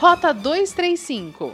Rota 235.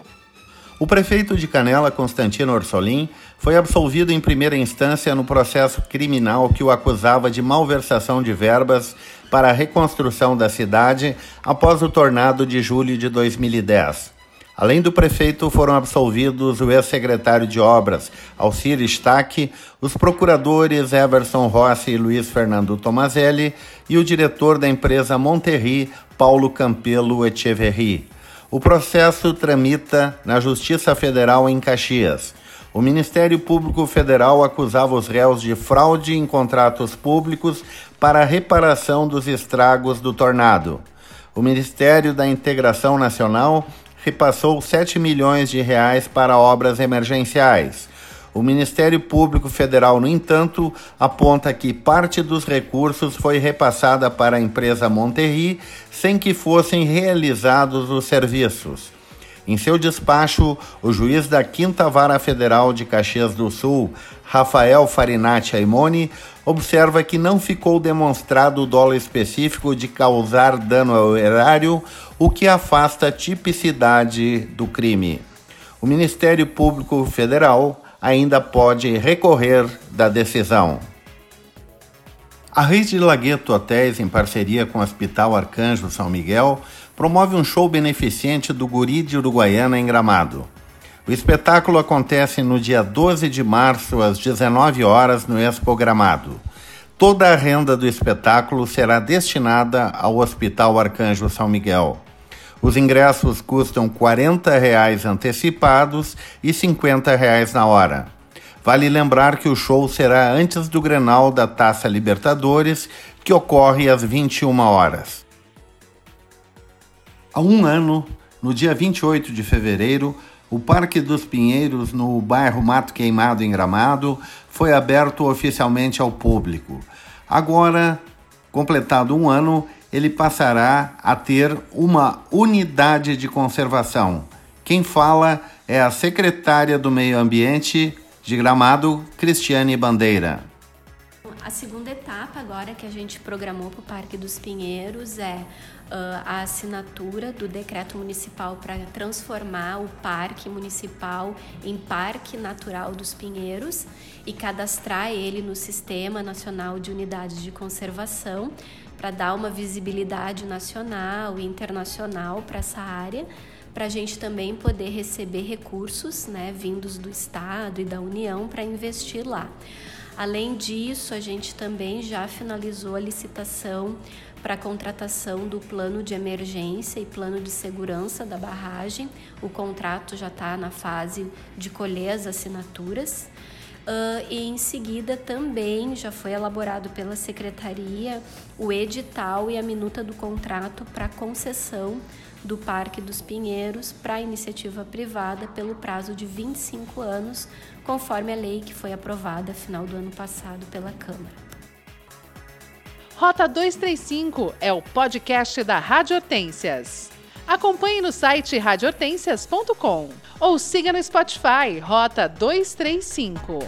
O prefeito de Canela, Constantino Orsolim, foi absolvido em primeira instância no processo criminal que o acusava de malversação de verbas para a reconstrução da cidade após o tornado de julho de 2010. Além do prefeito, foram absolvidos o ex-secretário de Obras, Alcir Stack, os procuradores Everson Rossi e Luiz Fernando Tomazelli e o diretor da empresa Monterri, Paulo Campelo Echeverri. O processo tramita na Justiça Federal em Caxias. O Ministério Público Federal acusava os réus de fraude em contratos públicos para reparação dos estragos do tornado. O Ministério da Integração Nacional repassou 7 milhões de reais para obras emergenciais. O Ministério Público Federal, no entanto, aponta que parte dos recursos foi repassada para a empresa Monterri sem que fossem realizados os serviços. Em seu despacho, o juiz da Quinta Vara Federal de Caxias do Sul, Rafael Farinati Aimoni, observa que não ficou demonstrado o dolo específico de causar dano ao erário, o que afasta a tipicidade do crime. O Ministério Público Federal ainda pode recorrer da decisão. A Rede Lagueto Hotéis, em parceria com o Hospital Arcanjo São Miguel, promove um show beneficente do Guri de Uruguaiana em Gramado. O espetáculo acontece no dia 12 de março, às 19 horas, no Expo Gramado. Toda a renda do espetáculo será destinada ao Hospital Arcanjo São Miguel. Os ingressos custam 40 reais antecipados e 50 reais na hora. Vale lembrar que o show será antes do Grenal da Taça Libertadores, que ocorre às 21 horas. Há um ano, no dia 28 de fevereiro, o Parque dos Pinheiros, no bairro Mato Queimado, em Gramado, foi aberto oficialmente ao público. Agora, completado um ano, ele passará a ter uma unidade de conservação. Quem fala é a secretária do Meio Ambiente de Gramado, Cristiane Bandeira. A segunda etapa agora que a gente programou para o Parque dos Pinheiros é uh, a assinatura do decreto municipal para transformar o Parque Municipal em Parque Natural dos Pinheiros e cadastrar ele no Sistema Nacional de Unidades de Conservação para dar uma visibilidade nacional e internacional para essa área para a gente também poder receber recursos né, vindos do Estado e da União para investir lá. Além disso, a gente também já finalizou a licitação para a contratação do plano de emergência e plano de segurança da barragem. O contrato já está na fase de colher as assinaturas. Uh, e em seguida também já foi elaborado pela secretaria o edital e a minuta do contrato para concessão do Parque dos Pinheiros para iniciativa privada pelo prazo de 25 anos, conforme a lei que foi aprovada final do ano passado pela Câmara. Rota 235 é o podcast da Rádio Hortências. Acompanhe no site radiohortências.com ou siga no Spotify Rota 235.